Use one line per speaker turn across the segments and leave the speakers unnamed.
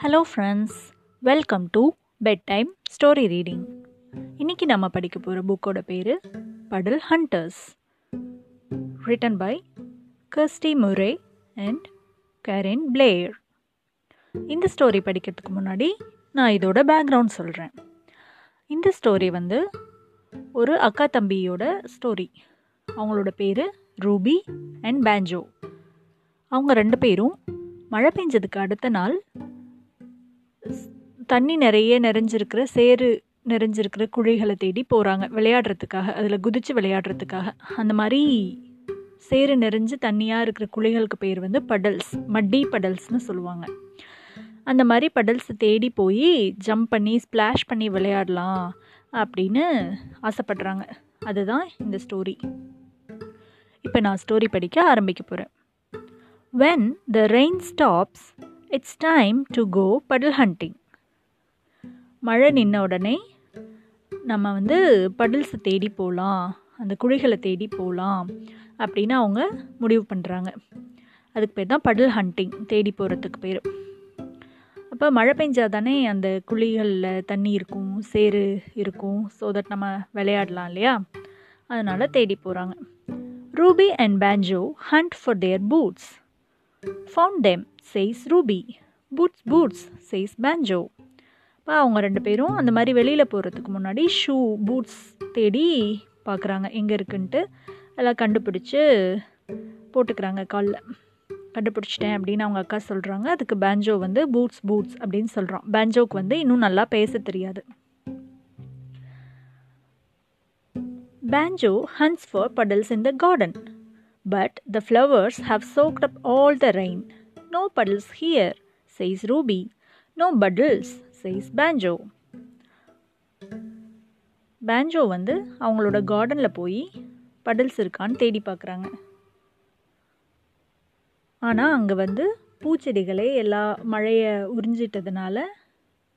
Hello friends welcome to bedtime story reading இன்றைக்கி நம்ம படிக்க போகிற புக்கோட பேர் Puddle Hunters written by Kirsty Murray and Karen Blair இந்த ஸ்டோரி படிக்கிறதுக்கு முன்னாடி நான் இதோட பேக்ரவுண்ட் சொல்கிறேன் இந்த ஸ்டோரி வந்து ஒரு அக்கா தம்பியோட ஸ்டோரி அவங்களோட பேர் ரூபி அண்ட் பேஞ்சோ அவங்க ரெண்டு பேரும் மழை பெஞ்சதுக்கு அடுத்த நாள் தண்ணி நிறைய நிறைஞ்சிருக்கிற சேறு நிறைஞ்சிருக்கிற குழிகளை தேடி போகிறாங்க விளையாடுறதுக்காக அதில் குதித்து விளையாடுறதுக்காக. அந்த மாதிரி சேறு நிறைஞ்சு தண்ணியாக இருக்கிற குழிகளுக்கு பேர் வந்து படல்ஸ் மட்டி படல்ஸ்னு சொல்லுவாங்க. அந்த மாதிரி படல்ஸை தேடி போய் ஜம்ப் பண்ணி ஸ்ப்ளாஷ் பண்ணி விளையாடலாம் அப்படின்னு ஆசைப்படுறாங்க. அதுதான் இந்த ஸ்டோரி இப்போ நான் ஸ்டோரி படிக்க ஆரம்பிக்க போகிறேன் when the rain stops it's time to go puddle hunting மழை நின்ன உடனே நம்ம வந்து படல்ஸை தேடி போகலாம் அந்த குழிகளை தேடி போகலாம் அப்படின்னு அவங்க முடிவு பண்ணுறாங்க அதுக்கு பேர் தான் படல் ஹண்டிங் தேடி போகிறதுக்கு பேர். அப்போ மழை பெஞ்சால் தானே அந்த குழிகளில் தண்ணி இருக்கும் சேரு இருக்கும் ஸோ தட் நம்ம விளையாடலாம் இல்லையா? அதனால் தேடி போகிறாங்க Ruby and Banjo hunt for their boots found them chase Ruby boots boots chase Banjo இப்போ அவங்க ரெண்டு பேரும் அந்த மாதிரி வெளியில் போகிறதுக்கு முன்னாடி ஷூ பூட்ஸ் தேடி பார்க்குறாங்க எங்கே இருக்குன்ட்டு எல்லாம் கண்டுபிடிச்சி போட்டுக்கிறாங்க காலில். கண்டுபிடிச்சிட்டேன் அப்படின்னு அவங்க அக்கா சொல்கிறாங்க அதுக்கு பேஞ்சோ வந்து பூட்ஸ் பூட்ஸ் அப்படின்னு சொல்கிறான் பேஞ்சோக்கு வந்து இன்னும் நல்லா பேச தெரியாது. Banjo hunts for puddles in the garden But the flowers have soaked up all the rain. No puddles here, says Ruby. No puddles, says Banjo. Banjo வந்து அவங்களோட கார்டனில் போய் படல்ஸ் இருக்கான்னு தேடி பார்க்குறாங்க. ஆனால் அங்கே வந்து பூச்செடிகளே எல்லா மழையை உறிஞ்சிட்டதுனால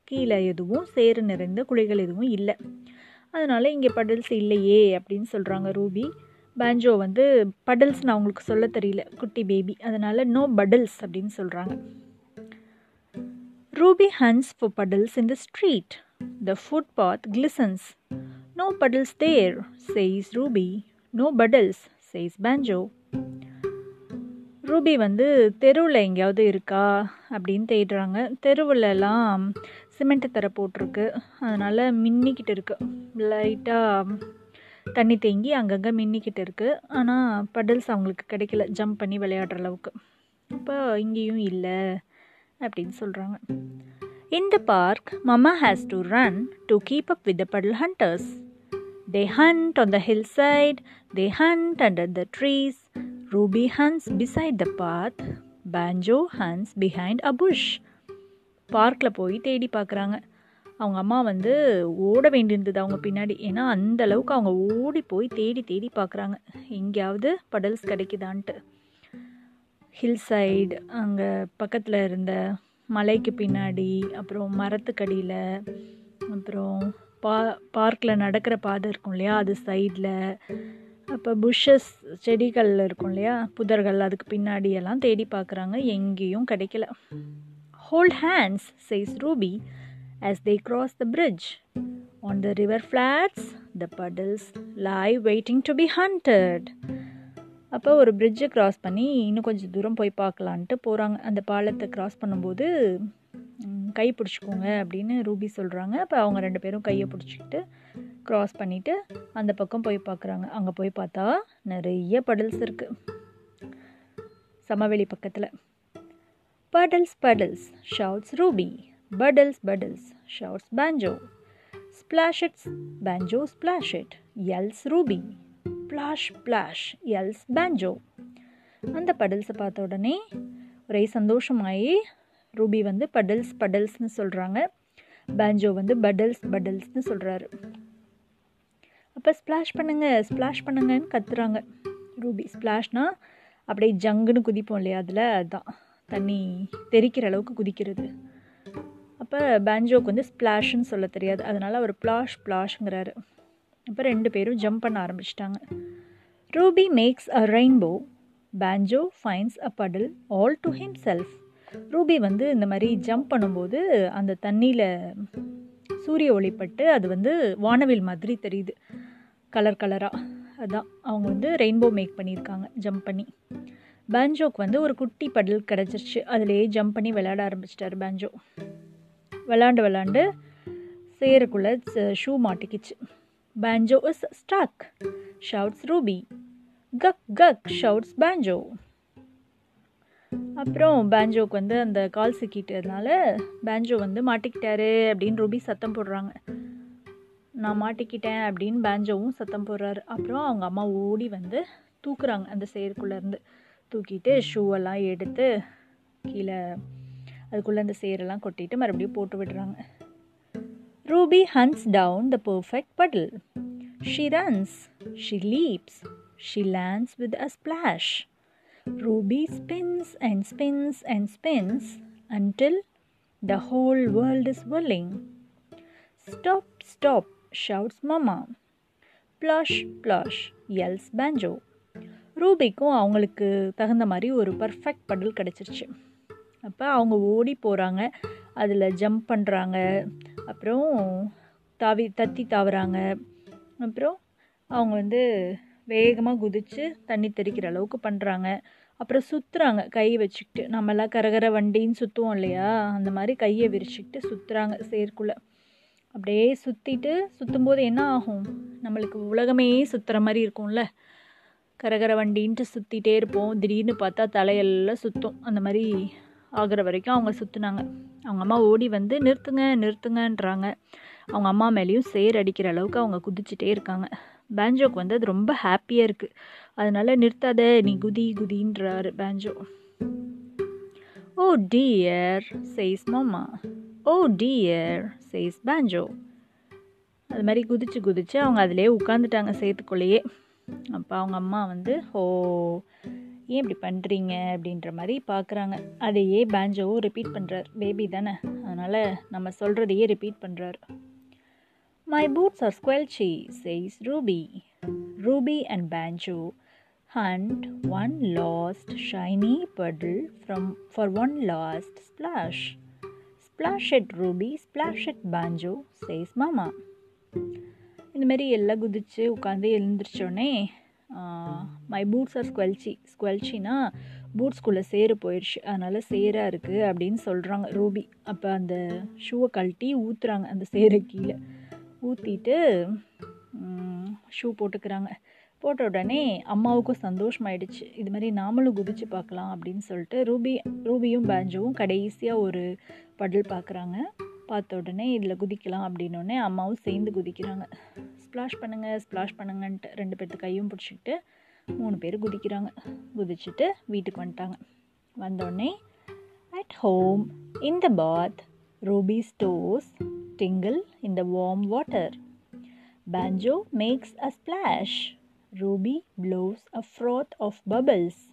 கீழே எதுவும் சேறு நிறைந்த குழிகள் எதுவும் இல்லை. அதனால் இங்கே படல்ஸ் இல்லையே அப்படின்னு சொல்கிறாங்க ரூபி. பேஞ்சோ வந்து படல்ஸ்னு அவங்களுக்கு சொல்ல தெரியல குட்டி பேபி அதனால் நோ படல்ஸ் அப்படின்னு சொல்கிறாங்க Ruby hunts for puddles in the street the footpath glistens. Glistens no puddles there Ruby. Ruby no puddles Banjo. Banjo Ruby வந்து தெருவில் எங்கேயாவது இருக்கா? அப்படின்னு தேடுறாங்க. தெருவிலலாம் சிமெண்ட்டு தர போட்டிருக்கு. அதனால் மின்னிக்கிட்டு இருக்கு. லைட்டாக தண்ணி தேங்கி அங்கங்கே மின்னிக்கிட்டு இருக்குது ஆனால் படல்ஸ் அவங்களுக்கு கிடைக்கல. ஜம்ப் பண்ணி விளையாடுற அளவுக்கு. இப்போ இங்கேயும் இல்லை. அப்படின்னு சொல்கிறாங்க in the park Mama has to run to keep up with the puddle hunters they hunt on the hillside they hunt under the trees Ruby hunts beside the path Banjo hunts behind a bush பார்க்கில் போய் தேடி பார்க்குறாங்க அவங்க அம்மா வந்து ஓட வேண்டியிருந்தது அவங்க பின்னாடி. ஏன்னா அந்த அளவுக்கு அவங்க ஓடி போய் தேடி தேடி பார்க்குறாங்க எங்கேயாவது படல்ஸ் கிடைக்குதான்ட்டு. ஹில் சைடு அங்கே பக்கத்தில் இருந்த மலைக்கு பின்னாடி அப்புறம் மரத்துக்கடியில் அப்புறம் பா பார்க்கில் நடக்கிற பாதை இருக்கும் இல்லையா அது சைடில் அப்போ புஷ்ஷஸ் செடிகள் இருக்கும் இல்லையா புதர்கள் அதுக்கு பின்னாடி எல்லாம் தேடி பார்க்குறாங்க எங்கேயும் கிடைக்கல hold hands says Ruby as they cross the bridge. On the river flats, the puddles lie waiting to be hunted. அப்போ ஒரு பிரிட்ஜை க்ராஸ் பண்ணி இன்னும் கொஞ்சம் தூரம் போய் பார்க்கலான்ட்டு போகிறாங்க அந்த பாலத்தை க்ராஸ் பண்ணும்போது கை பிடிச்சிக்கோங்க அப்படின்னு ரூபி சொல்கிறாங்க அப்போ அவங்க ரெண்டு பேரும் கையை பிடிச்சிக்கிட்டு க்ராஸ் பண்ணிவிட்டு அந்த பக்கம் போய் பார்க்குறாங்க. அங்கே போய் பார்த்தா நிறைய படல்ஸ் இருக்குது சமவெளி பக்கத்தில். Puddles puddles shouts Ruby. Puddles puddles shouts Banjo splashes Banjo splashed yells Ruby. Splash plash yells Banjo அந்த படல்ஸை பார்த்த உடனே ஒரே சந்தோஷமாயி ரூபி வந்து படல்ஸ் படல்ஸ்னு சொல்கிறாங்க பேஞ்சோ வந்து படல்ஸ் படல்ஸ்னு சொல்கிறாரு அப்போ ஸ்ப்ளாஷ் பண்ணுங்கள் ஸ்ப்ளாஷ் பண்ணுங்கன்னு கத்துறாங்க. ரூபி ஸ்ப்ளாஷ்னா அப்படியே ஜங்குன்னு குதிப்போம் இல்லையா அதில்? அதுதான் தண்ணி தெரிக்கிற அளவுக்கு குதிக்கிறது. அப்போ பேஞ்சோக்கு வந்து ஸ்ப்ளாஷ்னு சொல்ல தெரியாது. அதனால் அவர் ப்ளாஷ் ப்ளாஷ்ங்கிறாரு அப்போ ரெண்டு பேரும் ஜம்ப் பண்ண ஆரம்பிச்சிட்டாங்க. Ruby makes a rainbow Banjo finds a puddle all to himself Ruby வந்து இந்த மாதிரி ஜம்ப் பண்ணும்போது அந்த தண்ணியில் சூரிய ஒளிப்பட்டு அது வந்து வானவில் மாதிரி தெரியுது. கலர் கலராக அதான். அவங்க வந்து ரெயின்போ மேக் பண்ணியிருக்காங்க ஜம்ப் பண்ணி. பேஞ்சோக்கு வந்து ஒரு குட்டி படல் கிடச்சிருச்சு. அதுலேயே ஜம்ப் பண்ணி விளையாட ஆரம்பிச்சிட்டாரு பேஞ்சோ விளாண்டு விளாண்டு சேருக்குள்ளே ஷூ மாட்டிக்கிச்சு. Banjo is stuck shouts Ruby கக் கக் ஷவுட்ஸ் பேஞ்சோ அப்புறம் பேஞ்சோக்கு வந்து அந்த கால் சிக்கிட்டதுனால பேஞ்சோ வந்து மாட்டிக்கிட்டாரு அப்படின்னு ரூபி சத்தம் போடுறாங்க. நான் மாட்டிக்கிட்டேன் அப்படின்னு பேஞ்சோவும் சத்தம் போடுறாரு. அப்புறம் அவங்க அம்மா ஓடி வந்து தூக்குறாங்க அந்த சேருக்குள்ளேருந்து தூக்கிட்டு ஷூவெல்லாம் எடுத்து கீழே அதுக்குள்ளே அந்த சேரெல்லாம் கொட்டிட்டு மறுபடியும் போட்டு விடுறாங்க. Ruby hunts down the perfect puddle she runs she leaps she lands with a splash Ruby spins and spins and spins until the whole world is whirling. Stop stop shouts Mama. Plash plash yells Banjo ரூபிக்கும் அவங்களுக்கு தகுந்த மாதிரி ஒரு perfect படல் கிடச்சிருச்சு. அப்போ அவங்க ஓடி போகிறாங்க அதில் ஜம்ப் பண்ணுறாங்க அப்புறம் தாவி தத்தி தாவுறாங்க. அப்புறம் அவங்க வந்து வேகமாக குதித்து தண்ணி தெறிக்கிற அளவுக்கு பண்ணுறாங்க அப்புறம் சுற்றுறாங்க கை வச்சுக்கிட்டு. நம்மளாம் கரகர வண்டின்னு சுற்றுவோம் இல்லையா? அந்த மாதிரி கையை விரிச்சுக்கிட்டு சுற்றுறாங்க சேர்க்குள்ளே அப்படியே சுற்றிட்டு சுற்றும்போது என்ன ஆகும்? நம்மளுக்கு உலகமே சுற்றுற மாதிரி இருக்கும்ல. கரகர வண்டின்ட்டு சுற்றிட்டே இருப்போம். திடீர்னு பார்த்தா தலையெல்லாம் சுற்றும் அந்த மாதிரி ஆகிற வரைக்கும் அவங்க சுற்றுனாங்க அவங்க அம்மா ஓடி வந்து நிறுத்துங்க நிறுத்துங்கன்றாங்க. அவங்க அம்மா மேலேயும் சேர் அடிக்கிற அளவுக்கு அவங்க குதிச்சுட்டே இருக்காங்க. பேஞ்சோக்கு வந்து அது ரொம்ப ஹாப்பியாக இருக்குது அதனால் நிறுத்தாத நீ குதி குதின்றாரு பேஞ்சோ. ஓ dear says Mama. Oh dear says Banjo. அது மாதிரி குதிச்சு குதிச்சு அவங்க அதிலே உட்காந்துட்டாங்க சேத்துக்குள்ளேயே. அப்போ அவங்க அம்மா வந்து ஓ ஏன் இப்படி பண்ணுறீங்க அப்படின்ற மாதிரி பார்க்குறாங்க அதையே பேஞ்சோவும் ரிப்பீட் பண்ணுறார் பேபி தானே அதனால் நம்ம சொல்கிறதையே ரிப்பீட் பண்ணுறார் my boots are squelchy says Ruby Ruby and Banjo hunt one last shiny puddle from far one last splash splash Ed Ruby splash Ed Banjo says மாமா இந்தமாரி எல்லாம் குதித்து உட்காந்து எழுந்திரிச்சோடனே மை பூட்ஸ் ஆர் ஸ்குவல்ச்சி ஸ்குவல்ச்சினா பூட்ஸ்குள்ளே சேரு போயிடுச்சு அதனால் சேராக இருக்குது அப்படின்னு சொல்கிறாங்க ரூபி அப்போ அந்த ஷூவை கழட்டி ஊற்றுறாங்க அந்த சேரை கீழே. ஊற்றிட்டு ஷூ போட்டுக்கிறாங்க. போட்ட உடனே அம்மாவுக்கும் சந்தோஷமாயிடுச்சு. இது மாதிரி நாமளும் குதிச்சு பார்க்கலாம் அப்படின்னு சொல்லிட்டு ரூபி ரூபியும் பேஞ்சோவும் கடைசியாக ஒரு படல் பார்க்குறாங்க பார்த்த உடனே இதில் குதிக்கலாம் அப்படின்னோடனே அம்மாவும் சேர்ந்து குதிக்கிறாங்க. ஸ்ப்ளாஷ் பண்ணுங்கள் ஸ்ப்ளாஷ் பண்ணுங்கன்ட்டு ரெண்டு பேர்த்து கையும் பிடிச்சிக்கிட்டு மூணு பேர் குதிக்கிறாங்க. குதிச்சுட்டு வீட்டுக்கு வந்துட்டாங்க. வந்தோடனே at home in the bath Ruby stirs tinkle இந்த warm water water. Makes a splash Ruby Ruby a a of of bubbles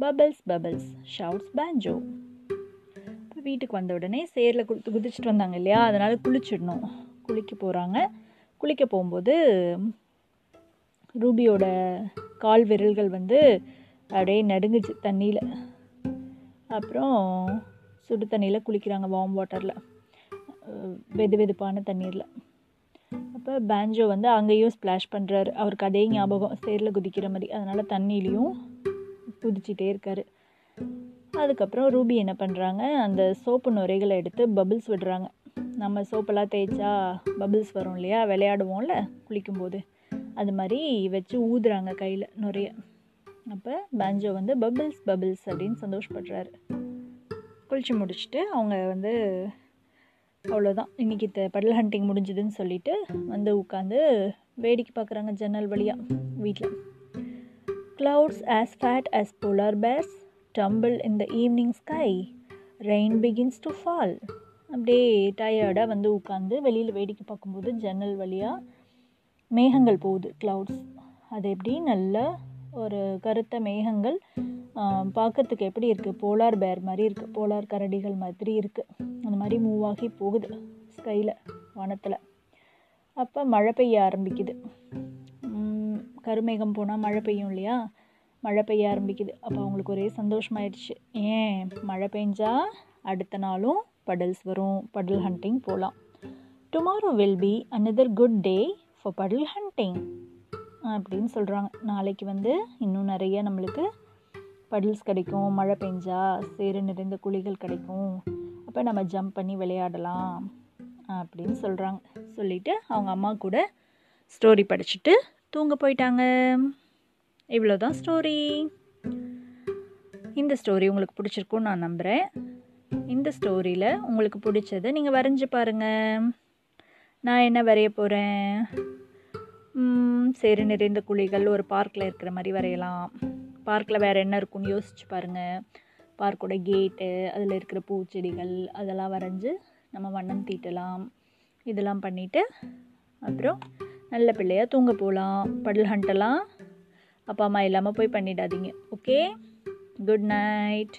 bubbles shouts shouts இப்போ வீட்டுக்கு வந்த உடனே சேரில் குளித்து குதிச்சுட்டு வந்தாங்க இல்லையா? அதனால் குளிச்சிடணும். குளிக்க போகிறாங்க குளிக்க போகும்போது ரூபியோட கால் விரல்கள் வந்து அப்படியே நடுங்குச்சு தண்ணியில். அப்புறம் சுடு தண்ணியில் குளிக்கிறாங்க வார்ம் வாட்டரில் வெது வெதுப்பான தண்ணீரில். அப்போ பேஞ்சோ வந்து அங்கேயும் ஸ்ப்ளாஷ் பண்ணுறாரு அவருக்கு அதே ஞாபகம் சேரில் குதிக்கிற மாதிரி. அதனால் தண்ணியிலையும் குதிச்சிட்டே இருக்கார். அதுக்கப்புறம் ரூபி என்ன பண்ணுறாங்க அந்த சோப்பு நுரைகளை எடுத்து பபிள்ஸ் விடுறாங்க. நம்ம சோப்பெல்லாம் தேய்ச்சா பபிள்ஸ் வரும் இல்லையா? விளையாடுவோம்ல குளிக்கும்போது. அது மாதிரி வச்சு ஊதுறாங்க கையில் நுரைய. அப்போ பேஞ்சோ வந்து பபிள்ஸ் பபிள்ஸ் அப்படின்னு சந்தோஷப்படுறாரு. குளிச்சு முடிச்சுட்டு அவங்க வந்து அவ்வளோதான் இன்றைக்கி த படல் ஹண்டிங் முடிஞ்சுதுன்னு சொல்லிட்டு வந்து உட்காந்து வேடிக்கை பார்க்குறாங்க ஜன்னல் வழியாக வீட்டில் clouds as fat as polar bears tumble in the evening sky rain begins to fall அப்படியே டயர்டாக வந்து உட்காந்து வெளியில் வேடிக்கை பார்க்கும்போது ஜன்னல் வழியாக மேகங்கள் போகுது க்ளவுட்ஸ் அது எப்படி? நல்ல ஒரு கருத்த மேகங்கள் பார்க்கறதுக்கு எப்படி இருக்குது போலார் பேர் மாதிரி இருக்குது போலார் கரடிகள் மாதிரி இருக்குது அந்த மாதிரி மூவ் ஆகி போகுது ஸ்கையில் வானத்தில். அப்போ மழை பெய்ய ஆரம்பிக்குது. கருமேகம் போனால் மழை பெய்யும் இல்லையா? மழை பெய்ய ஆரம்பிக்குது. அப்போ அவங்களுக்கு ஒரே சந்தோஷமாயிடுச்சு. ஏன்? மழை பெஞ்சா அடுத்த நாளும் படல்ஸ் வரும். படல் ஹண்டிங் போகலாம் tomorrow will be another good day for puddle hunting அப்படின்னு சொல்கிறாங்க நாளைக்கு வந்து இன்னும் நிறைய நம்மளுக்கு படல்ஸ் கிடைக்கும் மழை பெஞ்சா சேறு நிறைந்த குழிகள் கிடைக்கும். அப்போ நம்ம ஜம்ப் பண்ணி விளையாடலாம் அப்படின்னு சொல்கிறாங்க சொல்லிவிட்டு அவங்க அம்மா கூட ஸ்டோரி படிச்சுட்டு தூங்க போயிட்டாங்க. இவ்வளோ தான் ஸ்டோரி இந்த ஸ்டோரி உங்களுக்கு பிடிச்சிருக்கும்னு நான் நம்புகிறேன் இந்த ஸ்டோரியில் உங்களுக்கு பிடிச்சதை நீங்கள் வரைஞ்சி பாருங்கள் நான் என்ன வரைய போகிறேன் சேறு நிறைந்த குழிகள் ஒரு பார்க்கில் இருக்கிற மாதிரி வரையலாம். பார்க்கில் வேறு என்ன இருக்குன்னு யோசிச்சு பாருங்கள் பார்க்கோட கேட்டு அதில் இருக்கிற பூச்செடிகள் அதெல்லாம் வரைஞ்சி நம்ம வண்ணம் தீட்டலாம். இதெல்லாம் பண்ணிவிட்டு அப்புறம் நல்ல பிள்ளையாக தூங்க போகலாம் படல் ஹண்டெல்லாம் அப்பா அம்மா இல்லாமல் போய் பண்ணிடாதீங்க. Okay good night